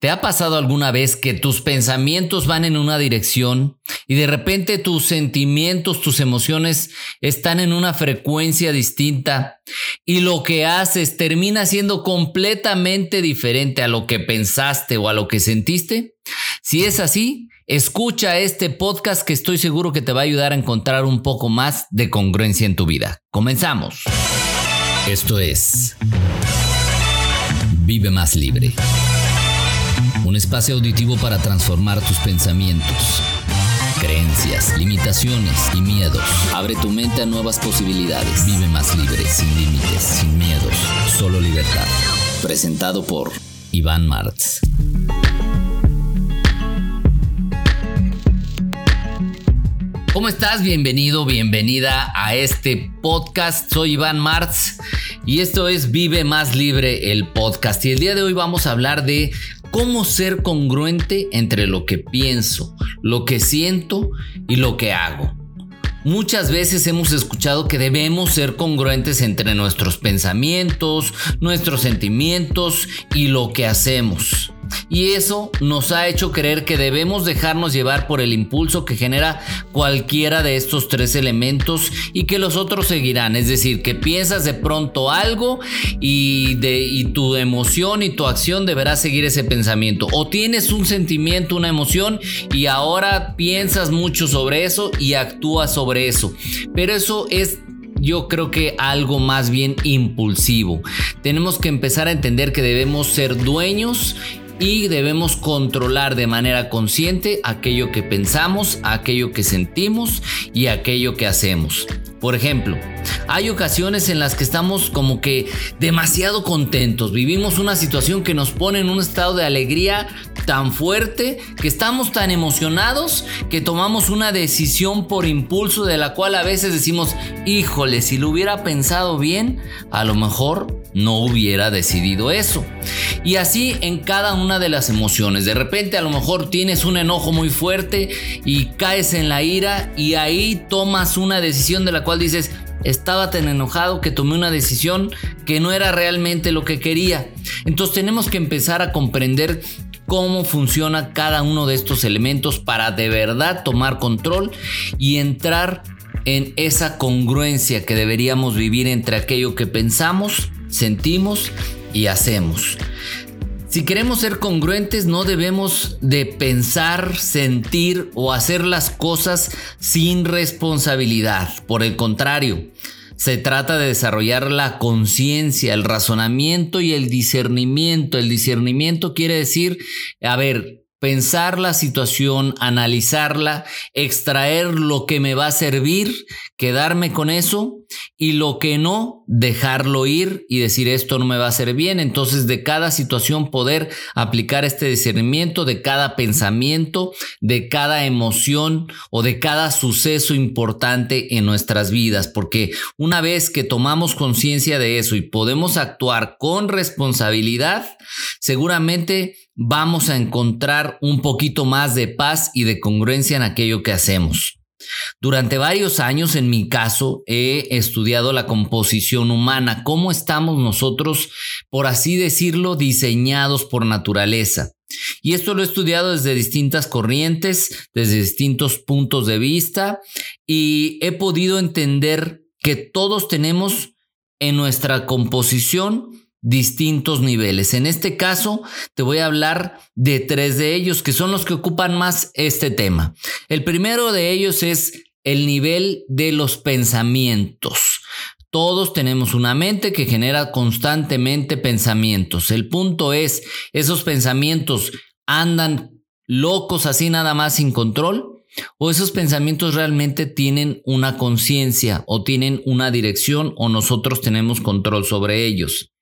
¿Te ha pasado alguna vez que tus pensamientos van en una dirección y de repente tus sentimientos, tus emociones están en una frecuencia distinta y lo que haces termina siendo completamente diferente a lo que pensaste o a lo que sentiste? Si es así, escucha este podcast que estoy seguro que te va a ayudar a encontrar un poco más de congruencia en tu vida. Comenzamos. Esto es Vive más libre un espacio auditivo para transformar tus pensamientos, creencias, limitaciones y miedos. Abre tu mente a nuevas posibilidades. Vive más libre, sin límites, sin miedos, solo libertad. Presentado por Iván Martz. ¿Cómo estás? Bienvenido, bienvenida a este podcast. Soy Iván Martz y esto es Vive Más Libre, el podcast. Y el día de hoy vamos a hablar de cómo ser congruente entre lo que pienso, lo que siento y lo que hago. Muchas veces hemos escuchado que debemos ser congruentes entre nuestros pensamientos, nuestros sentimientos y lo que hacemos. Y eso nos ha hecho creer que debemos dejarnos llevar por el impulso que genera cualquiera de estos tres elementos y que los otros seguirán. Es decir, que piensas de pronto algo y, tu emoción y tu acción deberá seguir ese pensamiento. O tienes un sentimiento, una emoción y ahora piensas mucho sobre eso y actúas sobre eso. Pero eso es yo creo que algo más bien impulsivo. Tenemos que empezar a entender que debemos ser dueños y debemos controlar de manera consciente aquello que pensamos, aquello que sentimos y aquello que hacemos. Por ejemplo, hay ocasiones en las que estamos como que demasiado contentos, vivimos una situación que nos pone en un estado de alegría tan fuerte, que estamos tan emocionados que tomamos una decisión por impulso de la cual a veces decimos, híjole, si lo hubiera pensado bien, a lo mejor no hubiera decidido eso. Y así en cada una de las emociones. De repente a lo mejor tienes un enojo muy fuerte y caes en la ira y ahí tomas una decisión de la cual dices, estaba tan enojado que tomé una decisión que no era realmente lo que quería. Entonces tenemos que empezar a comprender cómo funciona cada uno de estos elementos para de verdad tomar control y entrar en esa congruencia que deberíamos vivir entre aquello que pensamos, sentimos y hacemos. Si queremos ser congruentes no debemos de pensar, sentir o hacer las cosas sin responsabilidad. Por el contrario, se trata de desarrollar la conciencia, el razonamiento y el discernimiento. El discernimiento quiere decir, a ver, pensar la situación, analizarla, extraer lo que me va a servir, quedarme con eso y lo que no, dejarlo ir y decir esto no me va a hacer bien. Entonces de cada situación poder aplicar este discernimiento, de cada pensamiento, de cada emoción o de cada suceso importante en nuestras vidas. Porque una vez que tomamos conciencia de eso y podemos actuar con responsabilidad, seguramente vamos a encontrar un poquito más de paz y de congruencia en aquello que hacemos. Durante varios años, en mi caso, he estudiado la composición humana, cómo estamos nosotros, por así decirlo, diseñados por naturaleza. Y esto lo he estudiado desde distintas corrientes, desde distintos puntos de vista, y he podido entender que todos tenemos en nuestra composición distintos niveles. En este caso, te voy a hablar de tres de ellos que son los que ocupan más este tema. El primero de ellos es el nivel de los pensamientos. Todos tenemos una mente que genera constantemente pensamientos. El punto es, ¿esos pensamientos andan locos así nada más sin control? ¿O esos pensamientos realmente tienen una conciencia o tienen una dirección o nosotros tenemos control sobre ellos?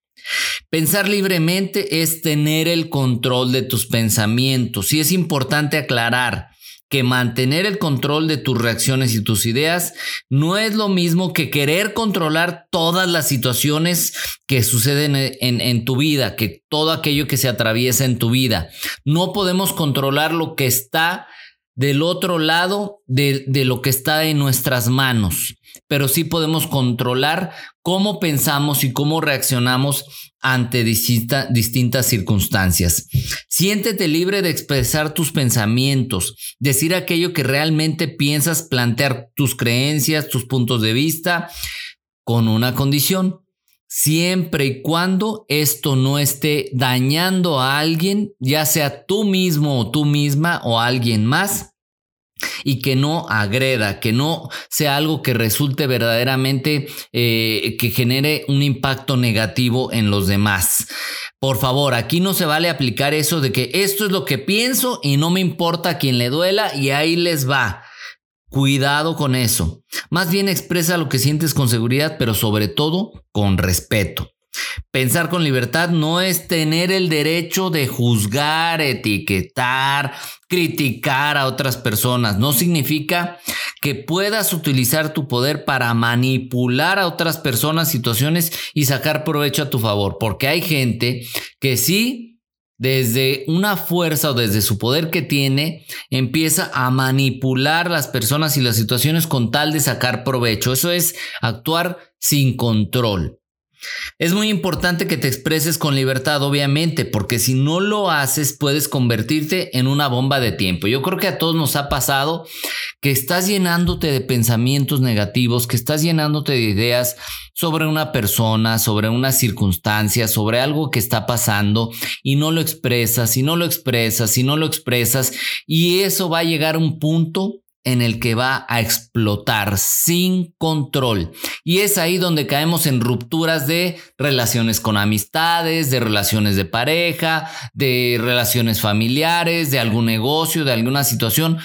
Pensar libremente es tener el control de tus pensamientos y es importante aclarar que mantener el control de tus reacciones y tus ideas no es lo mismo que querer controlar todas las situaciones que suceden en, tu vida, que todo aquello que se atraviesa en tu vida. No podemos controlar lo que está del otro lado de, de lo que está en nuestras manos. Pero sí podemos controlar cómo pensamos y cómo reaccionamos ante distintas circunstancias. Siéntete libre de expresar tus pensamientos, decir aquello que realmente piensas, plantear tus creencias, tus puntos de vista, con una condición siempre y cuando esto no esté dañando a alguien, ya sea tú mismo o tú misma o alguien más, y que no agreda, que no sea algo que resulte verdaderamente eh, que genere un impacto negativo en los demás. Por favor, aquí no se vale aplicar eso de que esto es lo que pienso y no me importa a quien le duela y ahí les va. Cuidado con eso. Más bien expresa lo que sientes con seguridad, pero sobre todo con respeto. Pensar con libertad no es tener el derecho de juzgar, etiquetar, criticar a otras personas. No significa que puedas utilizar tu poder para manipular a otras personas, situaciones y sacar provecho a tu favor. Porque hay gente que sí desde una fuerza o desde su poder que tiene, empieza a manipular las personas y las situaciones con tal de sacar provecho. Eso es actuar sin control. Es muy importante que te expreses con libertad, obviamente, porque si no lo haces puedes convertirte en una bomba de tiempo. Yo creo que a todos nos ha pasado que estás llenándote de pensamientos negativos, que estás llenándote de ideas sobre una persona, sobre una circunstancia, sobre algo que está pasando y no lo expresas, y no lo expresas, y no lo expresas, y eso va a llegar a un punto en el que va a explotar sin control. Y es ahí donde caemos en rupturas de relaciones con amistades, de relaciones de pareja, de relaciones familiares, de algún negocio, de alguna situación,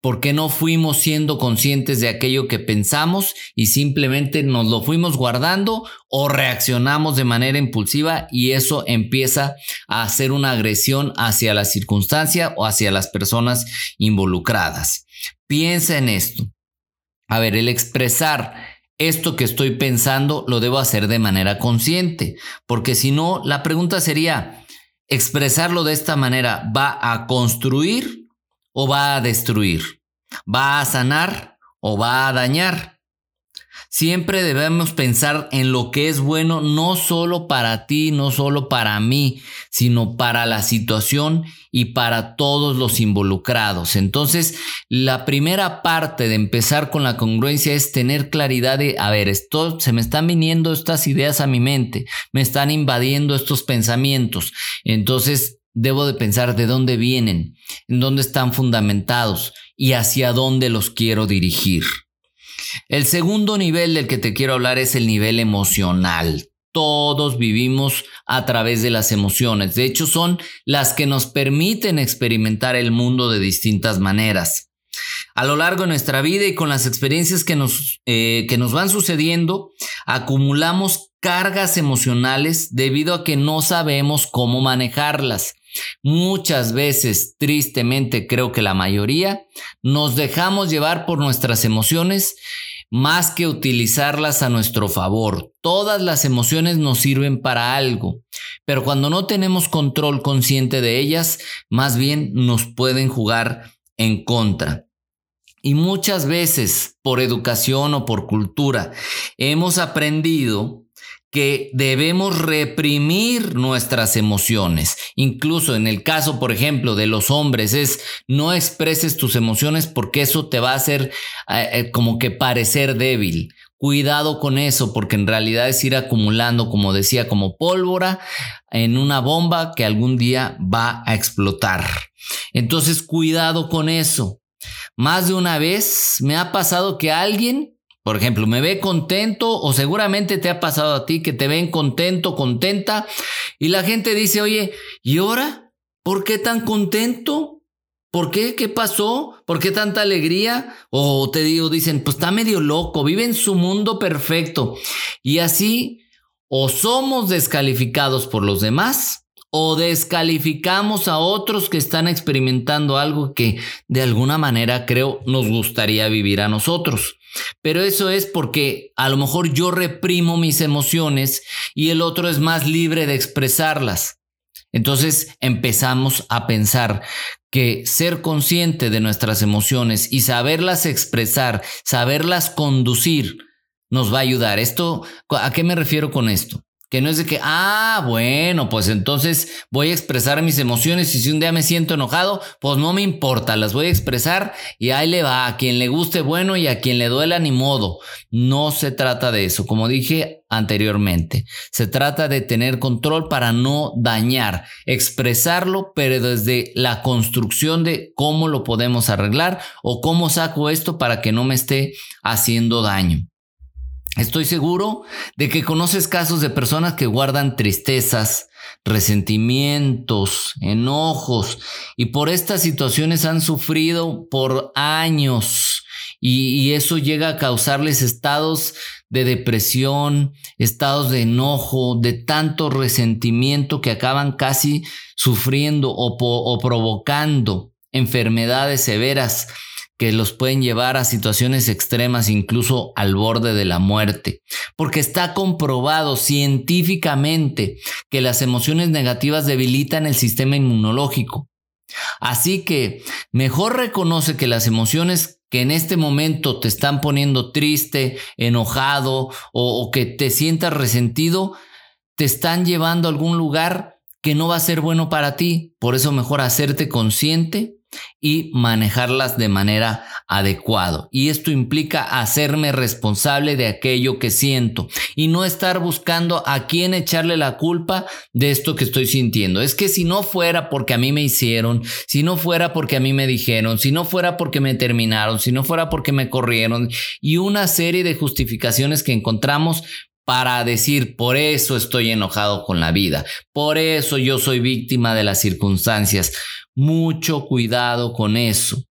porque no fuimos siendo conscientes de aquello que pensamos y simplemente nos lo fuimos guardando o reaccionamos de manera impulsiva y eso empieza a hacer una agresión hacia la circunstancia o hacia las personas involucradas. Piensa en esto. A ver, el expresar esto que estoy pensando lo debo hacer de manera consciente, porque si no, la pregunta sería, ¿expresarlo de esta manera va a construir o va a destruir? ¿Va a sanar o va a dañar? Siempre debemos pensar en lo que es bueno no solo para ti, no solo para mí, sino para la situación y para todos los involucrados. Entonces, la primera parte de empezar con la congruencia es tener claridad de, a ver, esto se me están viniendo estas ideas a mi mente, me están invadiendo estos pensamientos. Entonces, debo de pensar de dónde vienen, en dónde están fundamentados y hacia dónde los quiero dirigir. El segundo nivel del que te quiero hablar es el nivel emocional. Todos vivimos a través de las emociones. De hecho, son las que nos permiten experimentar el mundo de distintas maneras. A lo largo de nuestra vida y con las experiencias que nos, eh, que nos van sucediendo, acumulamos cargas emocionales debido a que no sabemos cómo manejarlas. Muchas veces, tristemente creo que la mayoría, nos dejamos llevar por nuestras emociones más que utilizarlas a nuestro favor. Todas las emociones nos sirven para algo, pero cuando no tenemos control consciente de ellas, más bien nos pueden jugar en contra. Y muchas veces, por educación o por cultura, hemos aprendido que debemos reprimir nuestras emociones. Incluso en el caso, por ejemplo, de los hombres, es no expreses tus emociones porque eso te va a hacer eh, eh, como que parecer débil. Cuidado con eso porque en realidad es ir acumulando, como decía, como pólvora en una bomba que algún día va a explotar. Entonces, cuidado con eso. Más de una vez me ha pasado que alguien por ejemplo, me ve contento o seguramente te ha pasado a ti que te ven contento, contenta y la gente dice, oye, ¿y ahora? ¿Por qué tan contento? ¿Por qué? ¿Qué pasó? ¿Por qué tanta alegría? O te digo, dicen, pues está medio loco, vive en su mundo perfecto. Y así, o somos descalificados por los demás, o descalificamos a otros que están experimentando algo que de alguna manera creo nos gustaría vivir a nosotros. Pero eso es porque a lo mejor yo reprimo mis emociones y el otro es más libre de expresarlas. Entonces empezamos a pensar que ser consciente de nuestras emociones y saberlas expresar, saberlas conducir, nos va a ayudar. Esto, ¿a qué me refiero con esto? Que no es de que, ah, bueno, pues entonces voy a expresar mis emociones y si un día me siento enojado, pues no me importa, las voy a expresar y ahí le va, a quien le guste bueno y a quien le duela ni modo. No se trata de eso, como dije anteriormente, se trata de tener control para no dañar, expresarlo, pero desde la construcción de cómo lo podemos arreglar o cómo saco esto para que no me esté haciendo daño. Estoy seguro de que conoces casos de personas que guardan tristezas, resentimientos, enojos y por estas situaciones han sufrido por años y, eso llega a causarles estados de depresión, estados de enojo, de tanto resentimiento que acaban casi sufriendo o, provocando enfermedades severas que los pueden llevar a situaciones extremas, incluso al borde de la muerte. Porque está comprobado científicamente que las emociones negativas debilitan el sistema inmunológico. Así que mejor reconoce que las emociones que en este momento te están poniendo triste, enojado o, que te sientas resentido, te están llevando a algún lugar que no va a ser bueno para ti. Por eso mejor hacerte consciente y manejarlas de manera adecuada. Y esto implica hacerme responsable de aquello que siento y no estar buscando a quién echarle la culpa de esto que estoy sintiendo. Es que si no fuera porque a mí me hicieron, si no fuera porque a mí me dijeron, si no fuera porque me terminaron, si no fuera porque me corrieron y una serie de justificaciones que encontramos para decir, por eso estoy enojado con la vida, por eso yo soy víctima de las circunstancias. Mucho cuidado con eso.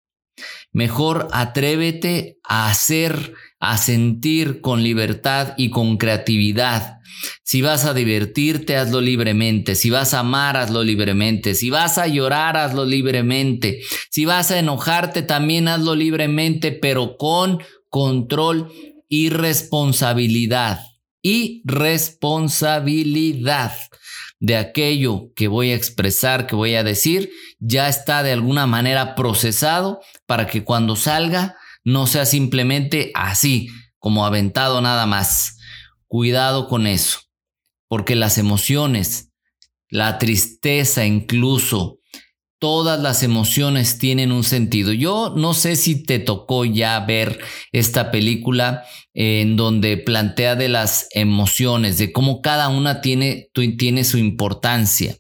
Mejor atrévete a hacer, a sentir con libertad y con creatividad. Si vas a divertirte, hazlo libremente. Si vas a amar, hazlo libremente. Si vas a llorar, hazlo libremente. Si vas a enojarte, también hazlo libremente, pero con control y responsabilidad. Y responsabilidad de aquello que voy a expresar, que voy a decir, ya está de alguna manera procesado para que cuando salga no sea simplemente así, como aventado nada más. Cuidado con eso, porque las emociones, la tristeza incluso, todas las emociones tienen un sentido. Yo no sé si te tocó ya ver esta película en donde plantea de las emociones, de cómo cada una tiene, tiene su importancia.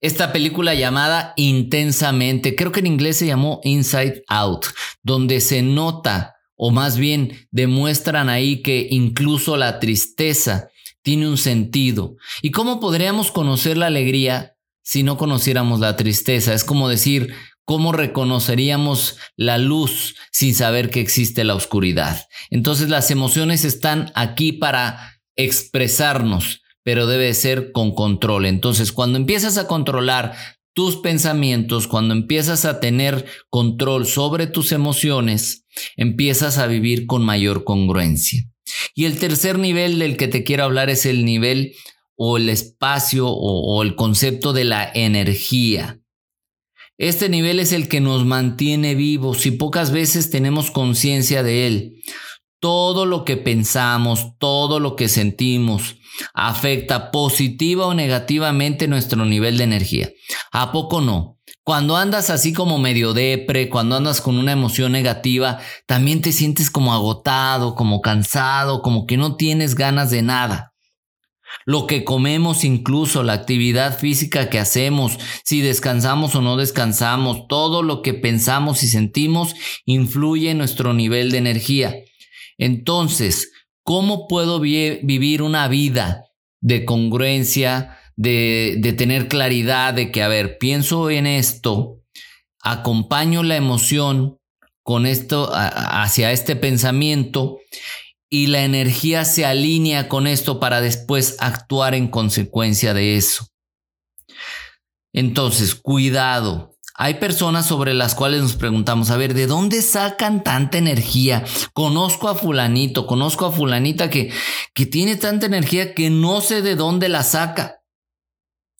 Esta película llamada Intensamente, creo que en inglés se llamó Inside Out, donde se nota, o más bien demuestran ahí que incluso la tristeza tiene un sentido. ¿Y cómo podríamos conocer la alegría si no conociéramos la tristeza? Es como decir, ¿Cómo reconoceríamos la luz sin saber que existe la oscuridad? Entonces las emociones están aquí para expresarnos, pero debe ser con control. Entonces cuando empiezas a controlar tus pensamientos, cuando empiezas a tener control sobre tus emociones, empiezas a vivir con mayor congruencia. Y el tercer nivel del que te quiero hablar es el nivel o el espacio o, el concepto de la energía. Este nivel es el que nos mantiene vivos y pocas veces tenemos conciencia de él. Todo lo que pensamos, todo lo que sentimos, afecta positiva o negativamente nuestro nivel de energía. ¿A poco no? Cuando andas así como medio depre, cuando andas con una emoción negativa, también te sientes como agotado, como cansado, como que no tienes ganas de nada lo que comemos, incluso la actividad física que hacemos, si descansamos o no descansamos, todo lo que pensamos y sentimos influye en nuestro nivel de energía. Entonces, ¿cómo puedo vivir una vida de congruencia, de, de tener claridad de que, a ver, pienso en esto, acompaño la emoción con esto hacia este pensamiento y la energía se alinea con esto para después actuar en consecuencia de eso. Entonces, cuidado. Hay personas sobre las cuales nos preguntamos, a ver, ¿de dónde sacan tanta energía? Conozco a fulanito, conozco a fulanita que, que tiene tanta energía que no sé de dónde la saca.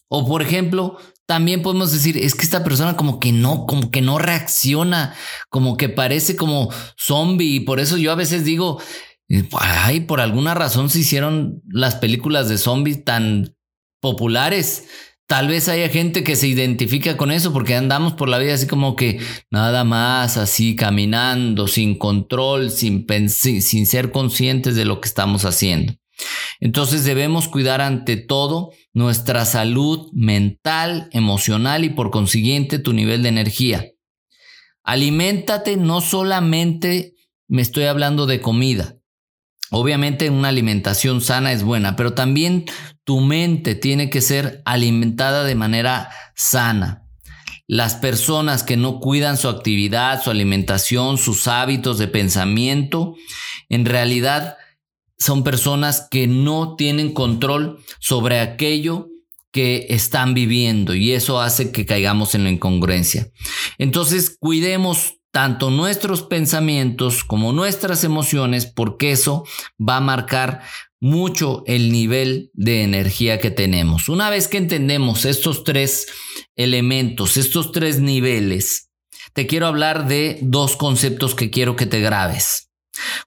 O por ejemplo, también podemos decir, es que esta persona como que no, como que no reacciona, como que parece como zombie. Y por eso yo a veces digo, Ay, por alguna razón se hicieron las películas de zombies tan populares. Tal vez haya gente que se identifica con eso porque andamos por la vida así como que nada más así caminando, sin control, sin, sin ser conscientes de lo que estamos haciendo. Entonces debemos cuidar ante todo nuestra salud mental, emocional y por consiguiente tu nivel de energía. Aliméntate no solamente me estoy hablando de comida, Obviamente una alimentación sana es buena, pero también tu mente tiene que ser alimentada de manera sana. Las personas que no cuidan su actividad, su alimentación, sus hábitos de pensamiento, en realidad son personas que no tienen control sobre aquello que están viviendo y eso hace que caigamos en la incongruencia. Entonces, cuidemos tanto nuestros pensamientos como nuestras emociones, porque eso va a marcar mucho el nivel de energía que tenemos. Una vez que entendemos estos tres elementos, estos tres niveles, te quiero hablar de dos conceptos que quiero que te grabes.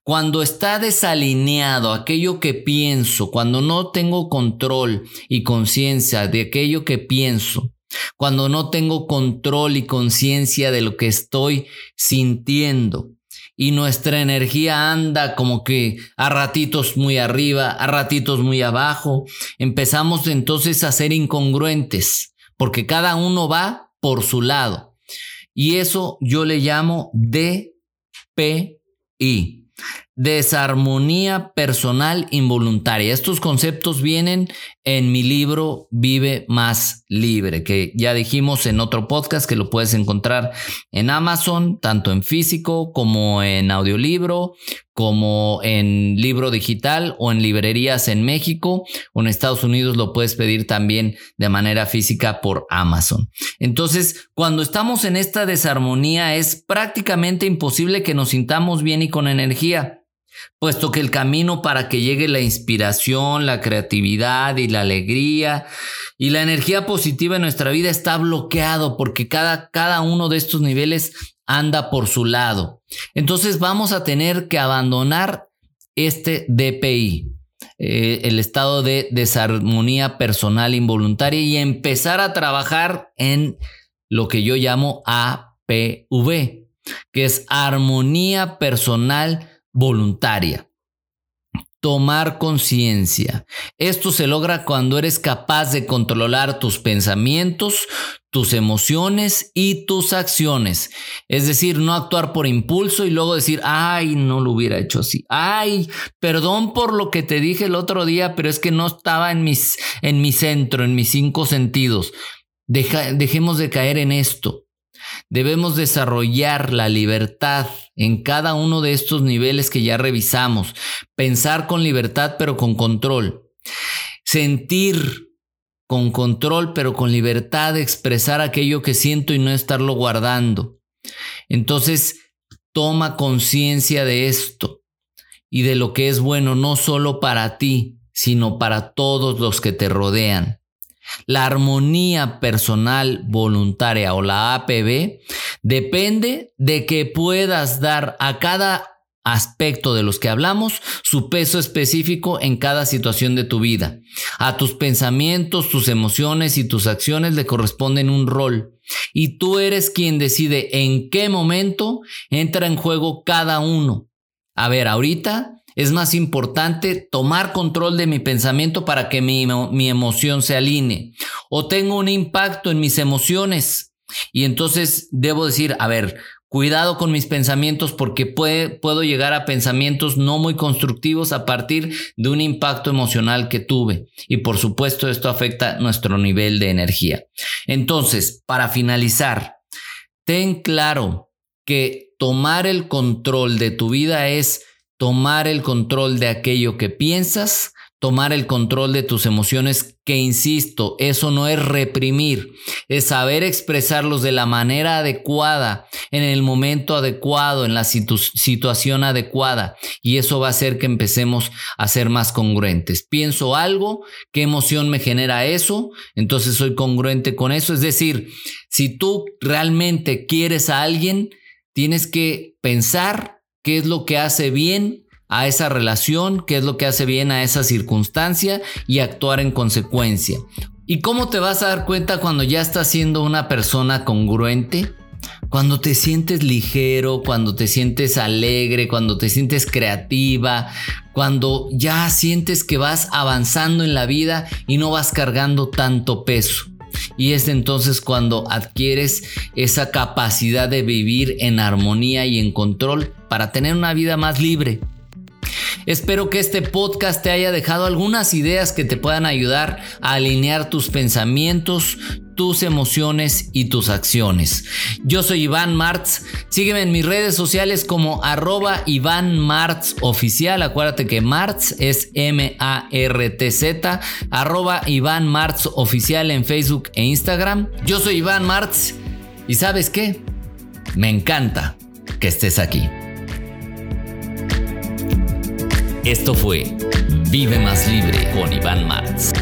Cuando está desalineado aquello que pienso, cuando no tengo control y conciencia de aquello que pienso, cuando no tengo control y conciencia de lo que estoy sintiendo. Y nuestra energía anda como que a ratitos muy arriba, a ratitos muy abajo. Empezamos entonces a ser incongruentes, porque cada uno va por su lado. Y eso yo le llamo DPI Desarmonía personal involuntaria. Estos conceptos vienen en mi libro Vive más libre, que ya dijimos en otro podcast que lo puedes encontrar en Amazon, tanto en físico como en audiolibro, como en libro digital o en librerías en México o en Estados Unidos lo puedes pedir también de manera física por Amazon. Entonces, cuando estamos en esta desarmonía es prácticamente imposible que nos sintamos bien y con energía puesto que el camino para que llegue la inspiración, la creatividad y la alegría y la energía positiva en nuestra vida está bloqueado porque cada, cada uno de estos niveles anda por su lado. Entonces vamos a tener que abandonar este DPI, eh, el estado de desarmonía personal involuntaria y empezar a trabajar en lo que yo llamo APV, que es armonía personal voluntaria. Tomar conciencia. Esto se logra cuando eres capaz de controlar tus pensamientos, tus emociones y tus acciones. Es decir, no actuar por impulso y luego decir, ay, no lo hubiera hecho así. Ay, perdón por lo que te dije el otro día, pero es que no estaba en, mis, en mi centro, en mis cinco sentidos. dejemos de caer en esto. Debemos desarrollar la libertad en cada uno de estos niveles que ya revisamos. Pensar con libertad pero con control. Sentir con control pero con libertad de expresar aquello que siento y no estarlo guardando. Entonces, toma conciencia de esto y de lo que es bueno no solo para ti, sino para todos los que te rodean. La armonía personal voluntaria o la APB depende de que puedas dar a cada aspecto de los que hablamos su peso específico en cada situación de tu vida. A tus pensamientos, tus emociones y tus acciones le corresponden un rol. Y tú eres quien decide en qué momento entra en juego cada uno. A ver, ahorita es más importante tomar control de mi pensamiento para que mi, emoción se alinee. O tengo un impacto en mis emociones. Y entonces debo decir, a ver, cuidado con mis pensamientos porque puedo llegar a pensamientos no muy constructivos a partir de un impacto emocional que tuve. Y por supuesto esto afecta nuestro nivel de energía. Entonces, para finalizar, ten claro que tomar el control de tu vida es tomar el control de aquello que piensas, tomar el control de tus emociones, que insisto, eso no es reprimir, es saber expresarlos de la manera adecuada, en el momento adecuado, en la situación adecuada, y eso va a hacer que empecemos a ser más congruentes. Pienso algo, ¿qué emoción me genera eso? Entonces soy congruente con eso, es decir, si tú realmente quieres a alguien, tienes que pensar qué es lo que hace bien a esa relación, qué es lo que hace bien a esa circunstancia y actuar en consecuencia. ¿Y cómo te vas a dar cuenta cuando ya estás siendo una persona congruente? Cuando te sientes ligero, cuando te sientes alegre, cuando te sientes creativa, cuando ya sientes que vas avanzando en la vida y no vas cargando tanto peso. Y es entonces cuando adquieres esa capacidad de vivir en armonía y en control para tener una vida más libre. Espero que este podcast te haya dejado algunas ideas que te puedan ayudar a alinear tus pensamientos, tus emociones y tus acciones. Yo soy Iván Martz. Sígueme en mis redes sociales como arroba Iván Martz oficial. Acuérdate que Martz es M-A-R-T-Z. Arroba Iván Martz oficial en Facebook e Instagram. Yo soy Iván Martz. ¿Y sabes qué? Me encanta que estés aquí. Esto fue Vive más libre con Iván Martz.